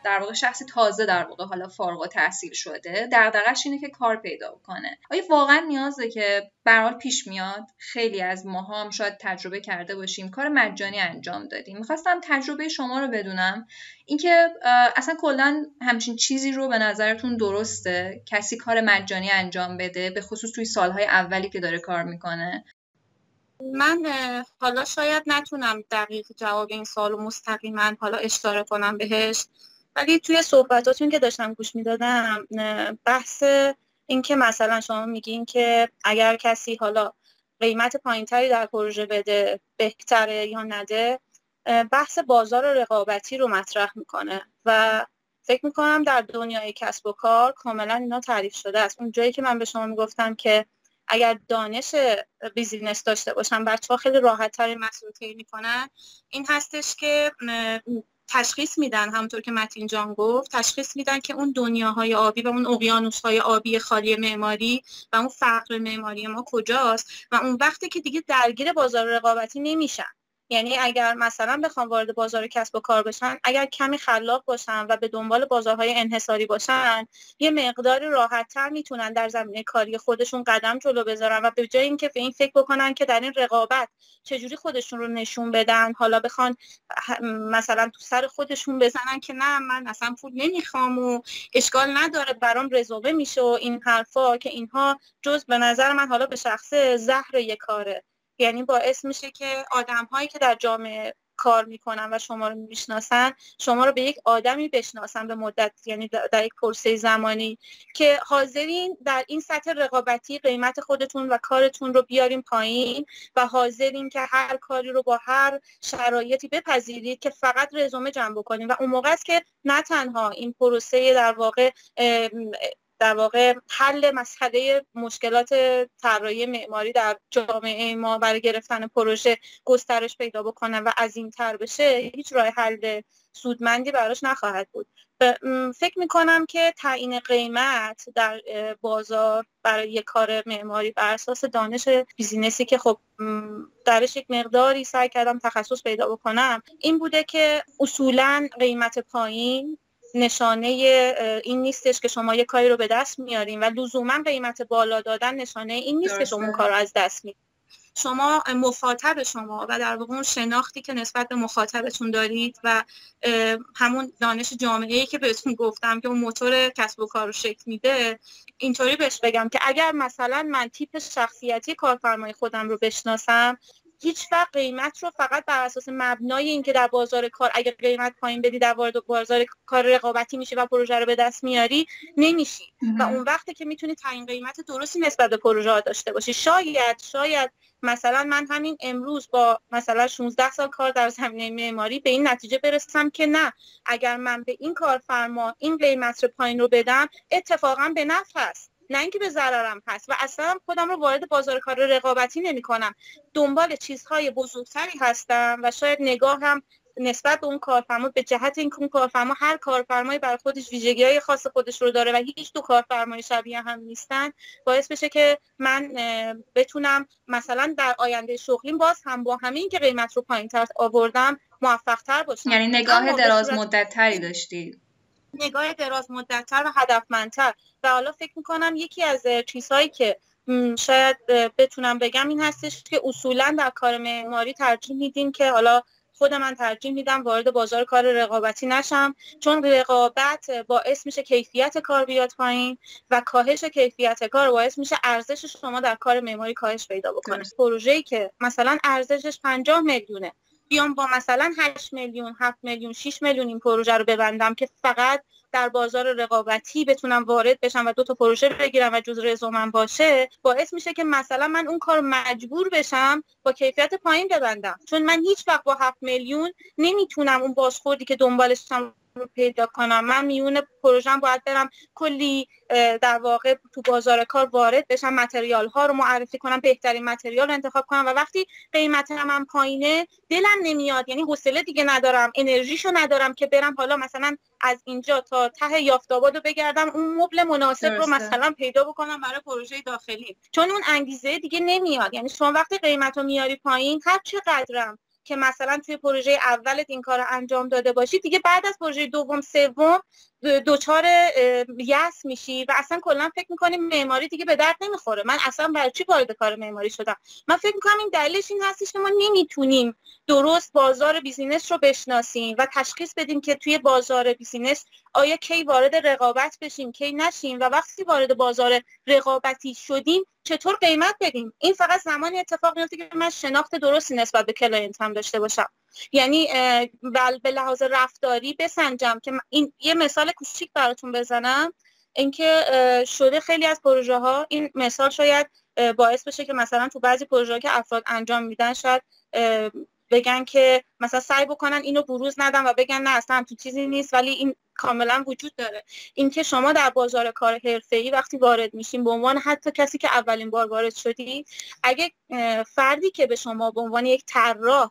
در واقع شخصی تازه در واقع حالا فارغ تحصیل شده دغدغش اینه که کار پیدا کنه. آیا واقعا نیازه که برحال پیش میاد؟ خیلی از ماها هم شاید تجربه کرده باشیم. کار مجانی انجام دادیم. می‌خواستم تجربه شما رو بدونم. اینکه اصلا کلا همچین چیزی رو به نظرتون درسته؟ کسی کار مجانی انجام بده به خصوص توی سالهای اولی که داره کار می‌کنه؟ من حالا شاید نتونم دقیق جواب این سال و مستقیما حالا اشاره کنم بهش. ولی توی صحبتاتون که داشتم گوش می‌دادم بحث اینکه مثلا شما میگین که اگر کسی حالا قیمت پایینتری در پروژه بده بهتره یا نده بحث بازار رقابتی رو مطرح می‌کنه. و فکر می‌کنم در دنیای کسب و کار کاملا اینا تعریف شده است. اون جایی که من به شما می‌گفتم که اگر دانش بیزینس داشته باشن بچه ها خیلی راحت تر مسئول می‌کنن. این هستش که تشخیص میدن همونطور که متین جان گفت تشخیص میدن که اون دنیاهای آبی و اون اقیانوسهای آبی خالی معماری و اون فقر معماری ما کجاست؟ و اون وقتی که دیگه درگیر بازار رقابتی نمیشن. یعنی اگر مثلا بخوام وارد بازار کسب و کار بشن اگر کمی خلاق باشن و به دنبال بازارهای انحصاری باشن یه مقداری راحتتر می‌تونن در زمینه کاری خودشون قدم جلو بذارن و به جای اینکه به این فکر بکنن که در این رقابت چجوری خودشون رو نشون بدن حالا بخوان مثلا تو سر خودشون بزنن که نه من اصلا پول نمی‌خوام و اشکال نداره برام رزومه میشه و این حرفا که اینها جز به نظر من حالا به شخصه زهر یک کاره. یعنی باعث میشه که آدم هایی که در جامعه کار می‌کنن و شما رو می‌شناسن شما رو به یک آدمی بشناسن به مدت یعنی در یک پرسه زمانی که حاضرین در این سطح رقابتی قیمت خودتون و کارتون رو بیاریم پایین و حاضرین که هر کاری رو با هر شرایطی بپذیرید که فقط رزومه جمع بکنیم و اون موقع است که نه تنها این پروسه در واقع در واقع حل مسئله مشکلات طراحی معماری در جامعه ما برای گرفتن پروژه گسترش پیدا بکنه و از این تر بشه هیچ راه حل سودمندی براش نخواهد بود. فکر می‌کنم که تعیین قیمت در بازار برای یک کار معماری بر اساس دانش بیزینسی که خب درش یک مقداری سعی کردم تخصص پیدا بکنم این بوده که اصولا قیمت پایین نشانه این نیستش که شما یه کاری رو به دست میارین و لزوما قیمت بالا دادن نشانه این نیست که شما اون کار رو از دست میارین شما مخاطب شما و در واقع اون شناختی که نسبت به مخاطبتون دارید و همون دانش جامعه ای که بهتون گفتم که اون موتور کسب و کار رو شکل میده اینطوری بهش بگم که اگر مثلا من تیپ شخصیتی کارفرمای خودم رو بشناسم هیچ وقت قیمت رو فقط بر اساس مبنای اینکه در بازار کار اگر قیمت پایین بدی در وارد بازار کار رقابتی میشه و پروژه رو به دست میاری نمیشی. و اون وقتی که می‌تونی تعیین قیمت درستی نسبت به پروژه داشته باشی. شاید شاید مثلا من همین امروز با مثلا 16 سال کار در زمینه معماری به این نتیجه برسم که نه. اگر من به این کارفرما این قیمت رو پایین رو بدم اتفاقا به نفع است. نه اینکه به ضررم هست و اصلا خودم رو وارد بازار کار رقابتی نمی کنم دنبال چیزهای بزرگتری هستم و شاید نگاه هم نسبت به اون کارفرما به جهت اینکه اون کارفرما هر کارفرمایی بر خودش ویژگی های خاص خودش رو داره و هیچ دو کارفرمای شبیه هم نیستن باعث بشه که من بتونم مثلا در آینده شغلیم باز هم با همین که قیمت رو پایین تر آوردم موفق تر باشم. یعنی نگاه دراز مدت تری داشتید نگاه دراز مدتتر و هدفمندتر. و حالا فکر می‌کنم یکی از چیزهایی که شاید بتونم بگم این هستش که اصولا در کار معماری ترجیح میدیم که حالا خود من ترجیح میدم وارد بازار کار رقابتی نشم چون رقابت باعث میشه کیفیت کار بیاد پایین و کاهش کیفیت کار باعث میشه ارزش شما در کار معماری کاهش پیدا بکنه. پروژه‌ای که مثلا ارزشش 50 میلیونه بیام با مثلا 8 میلیون 7 میلیون 6 میلیون این پروژه رو ببندم که فقط در بازار رقابتی بتونم وارد بشم و دو تا پروژه بگیرم و جز رزومم باشه باعث میشه که مثلا من اون کار مجبور بشم با کیفیت پایین ببندم. چون من هیچ وقت با 7 میلیون نمی‌تونم اون بازخوردی که دنبالشم رو پیدا کنم. من میون پروژم باید برم کلی در واقع تو بازار کار وارد بشم متریال ها رو معرفی کنم بهترین متریال رو انتخاب کنم و وقتی قیمت من پایینه دلم نمیاد. یعنی حوصله دیگه ندارم انرژیشو ندارم که برم حالا مثلا از اینجا تا ته یافتاباد رو بگردم اون مبل مناسب رو مثلا پیدا بکنم برای پروژه داخلی. چون اون انگیزه دیگه نمیاد. یعنی شما وقتی قیمت رو میاری پایین هر چقدرم که مثلا توی پروژه اولت این کار رو انجام داده باشی دیگه بعد از پروژه دوم سوم دچار یأس میشی و اصلا کلا فکر می‌کنی معماری دیگه به درد نمی‌خوره. من اصلا برای چی وارد کار معماری شدم؟ من فکر می‌کنم این دلیلش این هستش که ما نمی‌تونیم درست بازار business رو بشناسیم و تشخیص بدیم که توی بازار business آیا کی وارد رقابت بشیم کی نشیم و وقتی وارد بازار رقابتی شدیم چطور قیمت بدیم؟ این فقط زمانی اتفاق میفته که من شناخت درستی نسبت به client هم داشته باشم. یعنی بل به لحاظ رفتاری بسنجم که این یه مثال کوچیک براتون بزنم. اینکه شده خیلی از پروژه ها این مثال شاید باعث بشه که مثلا تو بعضی پروژه که افراد انجام میدن شاید بگن که مثلا سعی بکنن اینو بروز ندن و بگن نه اصلا تو چیزی نیست ولی این کاملا وجود داره. اینکه شما در بازار کار حرفه‌ای وقتی وارد میشین به عنوان حتی کسی که اولین بار وارد شدی اگه فردی که به شما به عنوان یک طراح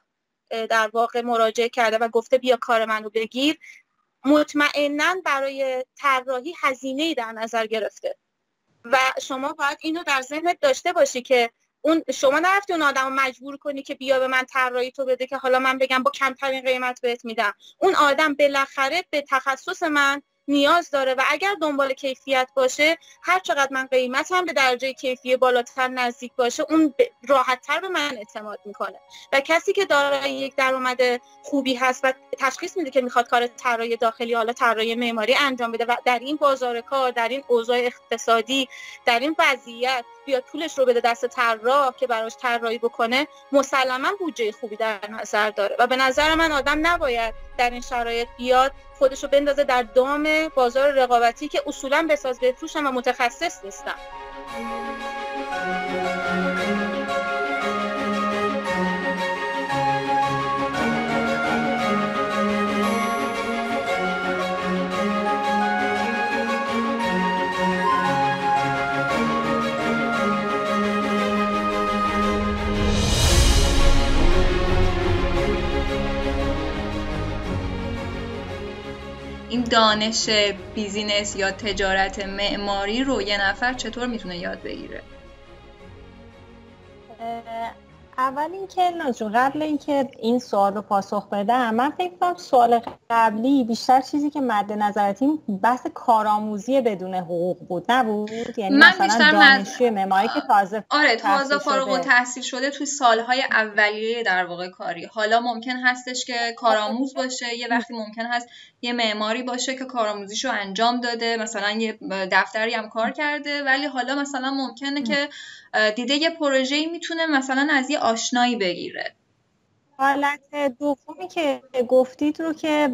در واقع مراجعه کرده و گفته بیا کار منو بگیر مطمئنا برای طراحی هزینه ای در نظر گرفته. و شما باید اینو در ذهنت داشته باشی که اون شما نرفتی اون آدم رو مجبور کنی که بیا به من طراحی تو بده که حالا من بگم با کمترین قیمت بهت میدم. اون آدم بالاخره به تخصص من نیاز داره و اگر دنبال کیفیت باشه هر چقدر من قیمتم به درجه کیفی بالاتر نزدیک باشه اون راحتتر به من اعتماد می‌کنه. و کسی که دارای یک درآمد خوبی هست و تشخیص میده که می‌خواد کار طراحی داخلی حالا طراحی معماری انجام بده و در این بازار کار در این اوضاع اقتصادی در این وضعیت بیاد پولش رو بده دست طراح که براش طراحی بکنه مسلما بودجه خوبی در نظر داره. و به نظر من آدم نباید در این شرایط بیاد خودش رو بندازه در دام بازار رقابتی که اصولا بساز بفروشن و متخصص نیستن. دانش بیزینس یا تجارت معماری رو یه نفر چطور می‌تونه یاد بگیره؟ اول اینکه ناجون قبل اینکه این سوال رو پاسخ بدم من فکر کنم سوال قبلی بیشتر چیزی که مد نظرتیم بحث کارآموزی بدون حقوق بود نبود؟ یعنی من مثلا دانشجوی معماری که تازه آره تازه فارغ التحصیل شده توی سالهای اولیه در واقع کاری. حالا ممکن هستش که کارآموز باشه یه وقتی ممکن هست یه معماری باشه که کارآموزیشو انجام داده مثلا یه دفتری هم کار کرده ولی حالا مثلا ممکنه که دیده یه پروژه‌ای می‌تونه مثلا از یه آشنایی بگیره. حالت دومی که گفتید رو که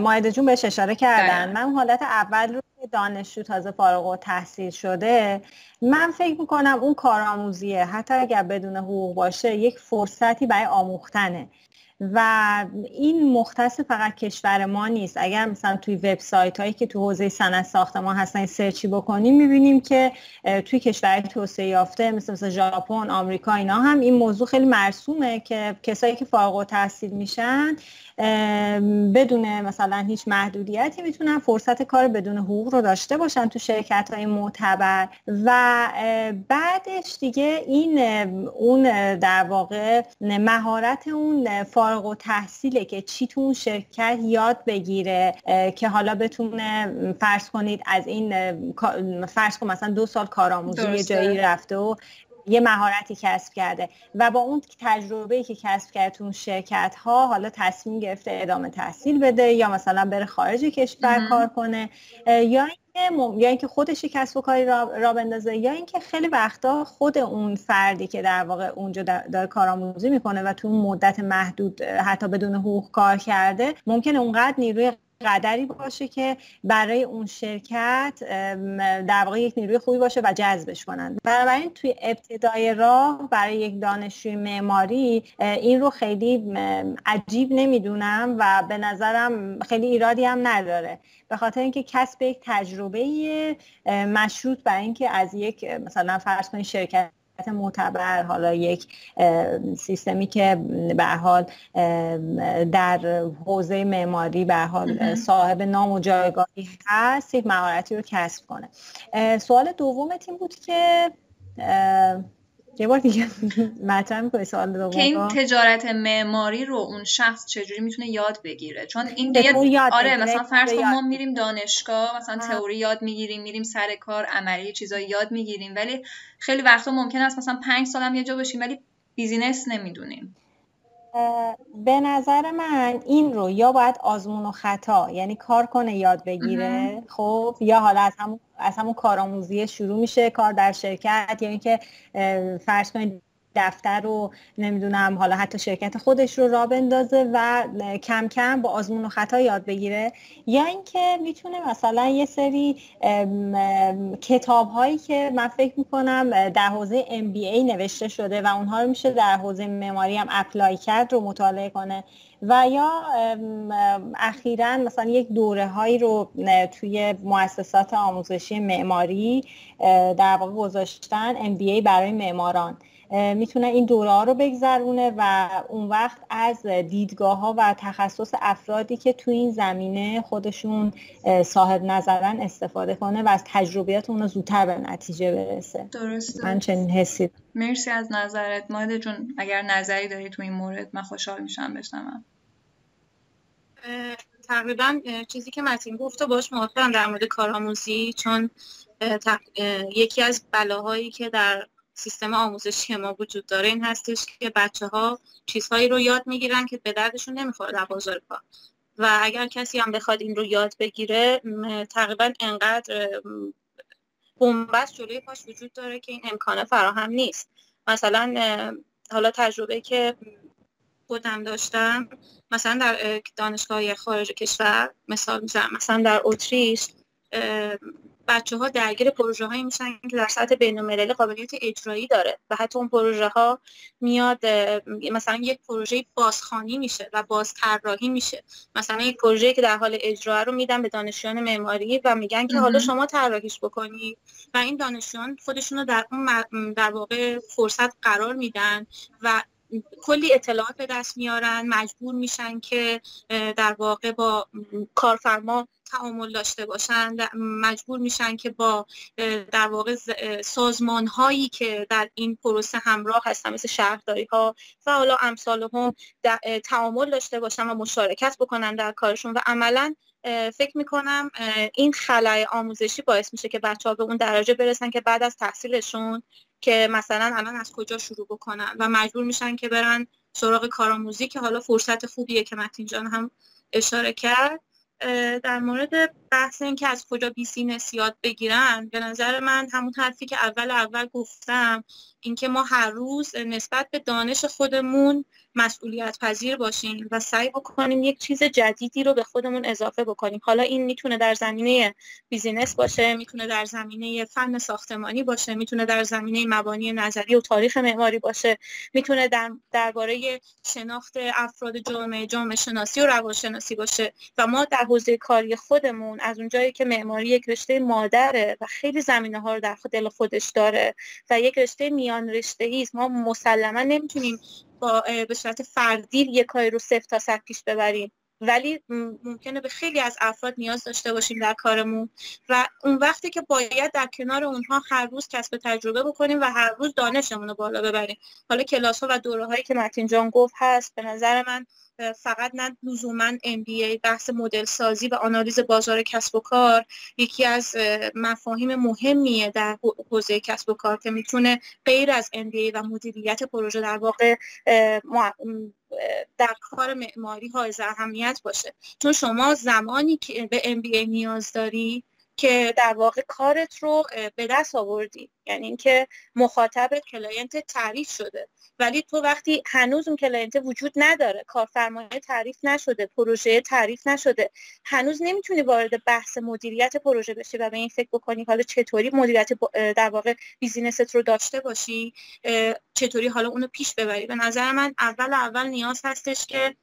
مایده جون بهش اشاره کردن. من حالت اول رو که دانشجو تازه فارغ و تحصیل شده من فکر می‌کنم اون کارآموزیه حتی اگر بدون حقوق باشه یک فرصتی برای آموختنه. و این مختص فقط کشور ما نیست. اگر مثلا توی وبسایت هایی که تو حوزه صنعت ساختمان هستن سرچی بکنیم می‌بینیم که توی کشور توسعه یافته مثل مثل ژاپن آمریکا اینا هم این موضوع خیلی مرسومه که کسایی که فارغ التحصیل میشن بدون مثلا هیچ محدودیتی می‌تونن فرصت کار بدون حقوق رو داشته باشن تو شرکت های معتبر. و بعدش دیگه این اون در واقع مهارت اون فارغ و تحصیله که چی تو اون شرکت یاد بگیره که حالا بتونه فرض کنید از این فرض کن مثلا دو سال کارآموزی یه جایی رفته و یه مهارتی کسب کرده و با اون تجربه که کسب کرده تو شرکت ها حالا تصمیم گرفته ادامه تحصیل بده یا مثلا بره خارج کشور کار کنه یا اینکه یا اینکه خودش کسب و کاری را, را بندازه یا اینکه خیلی وقتا خود اون فردی که در واقع اونجا داره کارآموزی می‌کنه و تو اون مدت محدود حتی بدون حقوق کار کرده ممکنه اونقدر نیروی قدری باشه که برای اون شرکت در واقع یک نیروی خوبی باشه و جذبش کنند بنابراین توی ابتدای راه برای یک دانشجوی معماری این رو خیلی عجیب نمی‌دونم و به نظرم خیلی ایرادی هم نداره. به خاطر اینکه کسب یک تجربه مشروط بر اینکه از یک مثلا فرض کنید شرکت معتبر حالا یک سیستمی که به حال در حوزه معماری به حال صاحب نام و جایگاهی هست یک مهارتی رو کسب کنه. سوال دوم تیم بود که یه بار دیگه مطرح می‌کنی سوال دوم که این تجارت معماری رو اون شخص چجوری می‌تونه یاد بگیره؟ چون این دیگه آره مثلا فرض کن ما میریم دانشگاه مثلا تئوری یاد می‌گیریم میریم سر کار عملی چیزایی یاد می‌گیریم ولی خیلی وقتا ممکن است مثلا پنج سالم یه جا باشیم ولی بیزینس نمی‌دونیم. به نظر من این رو یا باید آزمون و خطا یعنی کار کنه یاد بگیره خب یا حالا از همون از همون کارآموزی شروع میشه کار در شرکت یا اینکه فرض کنید دفتر رو نمی‌دونم حالا حتی شرکت خودش رو را بندازه و کم کم با آزمون و خطا یاد بگیره. یا اینکه می‌تونه مثلا یه سری کتاب هایی که من فکر می‌کنم در حوزه MBA نوشته شده و اونها رو میشه در حوزه معماری هم اپلای کرد رو مطالعه کنه. و یا اخیرا مثلا یک دوره هایی رو توی مؤسسات آموزشی معماری در واقع گذاشتن MBA برای معماران. می‌تونه این دوره ها رو بگذرونه و اون وقت از دیدگاه ها و تخصص افرادی که تو این زمینه خودشون صاحب نظرن استفاده کنه و از تجربیات اون زودتر به نتیجه برسه. درسته. من چنین حسی مرسی از نظرت. ماده جون اگر نظری داری تو این مورد من خوشحال میشم بشنوم. تقریبا چیزی که متین گفت و باش موافقم در مورد کارآموزی چون یکی از بلاهایی که در سیستم آموزشی ما وجود داره این هستش که بچه ها چیزهایی رو یاد می‌گیرن که به دردشون نمی‌خوره در بازار کار. و اگر کسی هم بخواد این رو یاد بگیره تقریبا انقدر بنبست جلوی پاش وجود داره که این امکانه فراهم نیست. مثلا حالا تجربه که خودم داشتم مثلا در دانشگاه خارج کشور مثال می‌زنم مثلا در اتریش بچه ها درگیر پروژه هایی میشن که در سطح بین قابلیت اجرایی داره و حتی اون پروژه ها میاد مثلا یک پروژه بازخانی میشه و باز طراحی میشه. مثلا یک پروژه که در حال اجرا رو میدن به دانشجویان معماری و میگن که حالا شما طراحیش بکنید و این دانشجویان خودشون رو در اون در واقع فرصت قرار میدن و کلی اطلاعات به دست میارن مجبور میشن که در واقع با کارفرما تعامل داشته باشن مجبور میشن که با در واقع سازمان هایی که در این پروسه همراه هستن مثل شهرداری ها و حالا امثال هم تعامل داشته باشن و مشارکت بکنن در کارشون. و عملا فکر می‌کنم این خلای آموزشی باعث میشه که بچه ها به اون درجه برسن که بعد از تحصیلشون که مثلا الان از کجا شروع بکنن و مجبور میشن که برن سراغ کارآموزی که حالا فرصت خوبیه که متین جان هم اشاره کرد. در مورد بحث این که از کجا business یاد بگیرن به نظر من همون حرفی که اول اول گفتم اینکه ما هر روز نسبت به دانش خودمون مسئولیت پذیر باشیم و سعی بکنیم یک چیز جدیدی رو به خودمون اضافه بکنیم. حالا این می‌تونه در زمینه business باشه می‌تونه در زمینه فن ساختمانی باشه می‌تونه در زمینه مبانی نظری و تاریخ معماری باشه می‌تونه در درباره شناخت افراد جامعه جامعه شناسی و روانشناسی باشه و ما در حوزه کاری خودمون از اونجایی که معماری یک رشته مادره و خیلی زمینه ها رو در دل خودش داره و یک رشته میان رشته ای ما مسلما نمی‌تونیم با به صورت فردی یک کاری رو صفر تا صد پیش ببریم. ولی ممکنه به خیلی از افراد نیاز داشته باشیم در کارمون و اون وقتی که باید در کنار اونها هر روز کسب تجربه بکنیم و هر روز دانشمون رو بالا ببریم. حالا کلاس ها و دوره هایی که متین جان گفت هست به نظر من فقط نه لزوما MBA بحث مدل سازی و آنالیز بازار کسب و کار یکی از مفاهیم مهمیه در حوزه کسب و کار که می‌تونه غیر از MBA و مدیریت پروژه در واقع در کار معماری های اهمیت باشه. چون شما زمانی که به MBA نیاز داری که در واقع کارت رو به دست آوردی. یعنی اینکه مخاطب client تعریف شده. ولی تو وقتی هنوز اون client وجود نداره کارفرمای تعریف نشده پروژه تعریف نشده هنوز نمی‌تونی وارد بحث مدیریت پروژه بشی و به این فکر بکنی حالا چطوری مدیریت در واقع business ت رو داشته باشی چطوری حالا اونو پیش ببری. به نظر من اول اول نیاز هستش که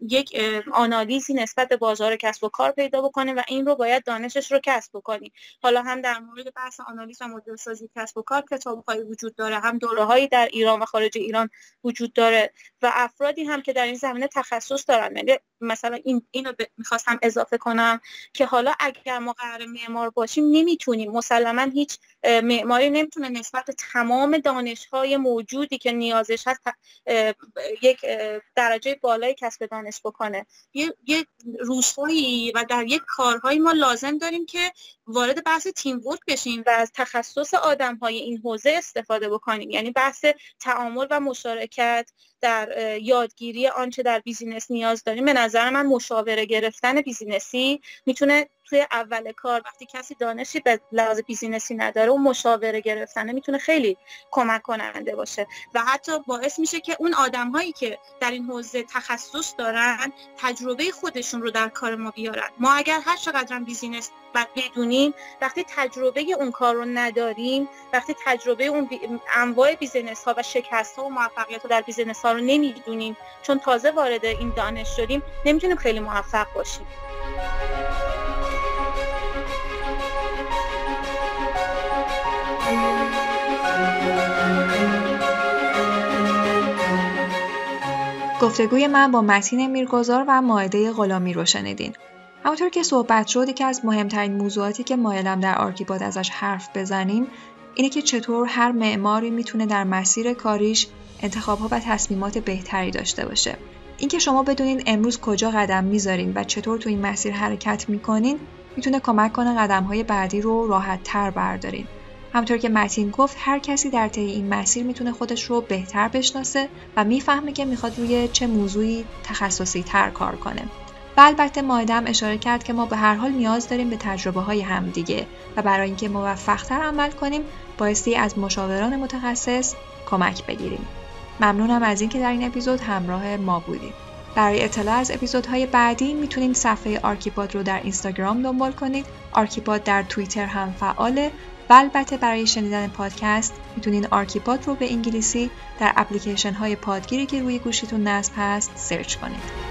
یک آنالیزی نسبت به بازار کسب و کار پیدا بکنه و این رو باید دانشش رو کسب بکنی حالا هم در مورد بحث آنالیز و مدل سازی کسب و کار کتاب‌هایی وجود داره هم دوره‌هایی در ایران و خارج ایران وجود داره و افرادی هم که در این زمینه تخصص دارن. یعنی مثلا این اینو می‌خواستم اضافه کنم که حالا اگر ما قرار معمار باشیم نمی‌تونیم. مسلما هیچ معماری نمی‌تونه نسبت تمام دانش‌های موجودی که نیازش هست یک درجه بالای کسب دانش بکنه. یه, یه روزهایی و در یک کارهایی ما لازم داریم که وارد بحث teamwork بشیم و از تخصص آدم های این حوزه استفاده بکنیم. یعنی بحث تعامل و مشارکت در یادگیری آنچه در business نیاز داریم. به نظر من مشاوره گرفتن business ی می‌تونه توی اول کار وقتی کسی دانشی به لحاظ business ی نداره و مشاوره گرفتنه می‌تونه خیلی کمک کننده باشه. و حتی باعث میشه که اون آدم هایی که در این حوزه تخصص دارن تجربه خودشون رو در کار ما بیارن. ما اگر هر چقدر business بدونیم وقتی تجربه اون کار رو نداریم وقتی تجربه اون انواع business ها و شکست ها و موفقیت ها در business ها رو نمی‌دونیم. چون تازه وارد این دانش شدیم نمی‌تونیم خیلی موفق باشیم. گفتگوی من با متین میرگذار و ماعده غلامی رو شنیدین. همونطور که صحبت شد که از مهمترین موضوعاتی که مایلم در آرکیپاد ازش حرف بزنیم اینه که چطور هر معماری می‌تونه در مسیر کاریش انتخابها و تصمیمات بهتری داشته باشه. اینکه شما بدونین امروز کجا قدم می‌ذارین و چطور تو این مسیر حرکت می‌کنین می‌تونه کمک کنه قدم های بعدی رو راحت تر بردارین. همطور که متین گفت هر کسی در طی این مسیر می‌تونه خودش رو بهتر بشناسه و می‌فهمه که می‌خواد روی چه موضوعی تخصصی تر کار کنه. و البته مائده هم اشاره کرد که ما به هر حال نیاز داریم به تجربه های همدیگه و برای اینکه موفقتر عمل کنیم بایستی از مشاوران متخصص کمک بگیریم. ممنونم از اینکه در این اپیزود همراه ما بودیم. برای اطلاع از اپیزودهای بعدی می‌تونید صفحه آرکیپاد رو در اینستاگرام دنبال کنید. آرکیپاد در توییتر هم فعاله و البته برای شنیدن پادکست می‌تونین آرکیپاد رو به انگلیسی در اپلیکیشن های پادگیری که روی گوشیتون نصب هست سرچ کنید.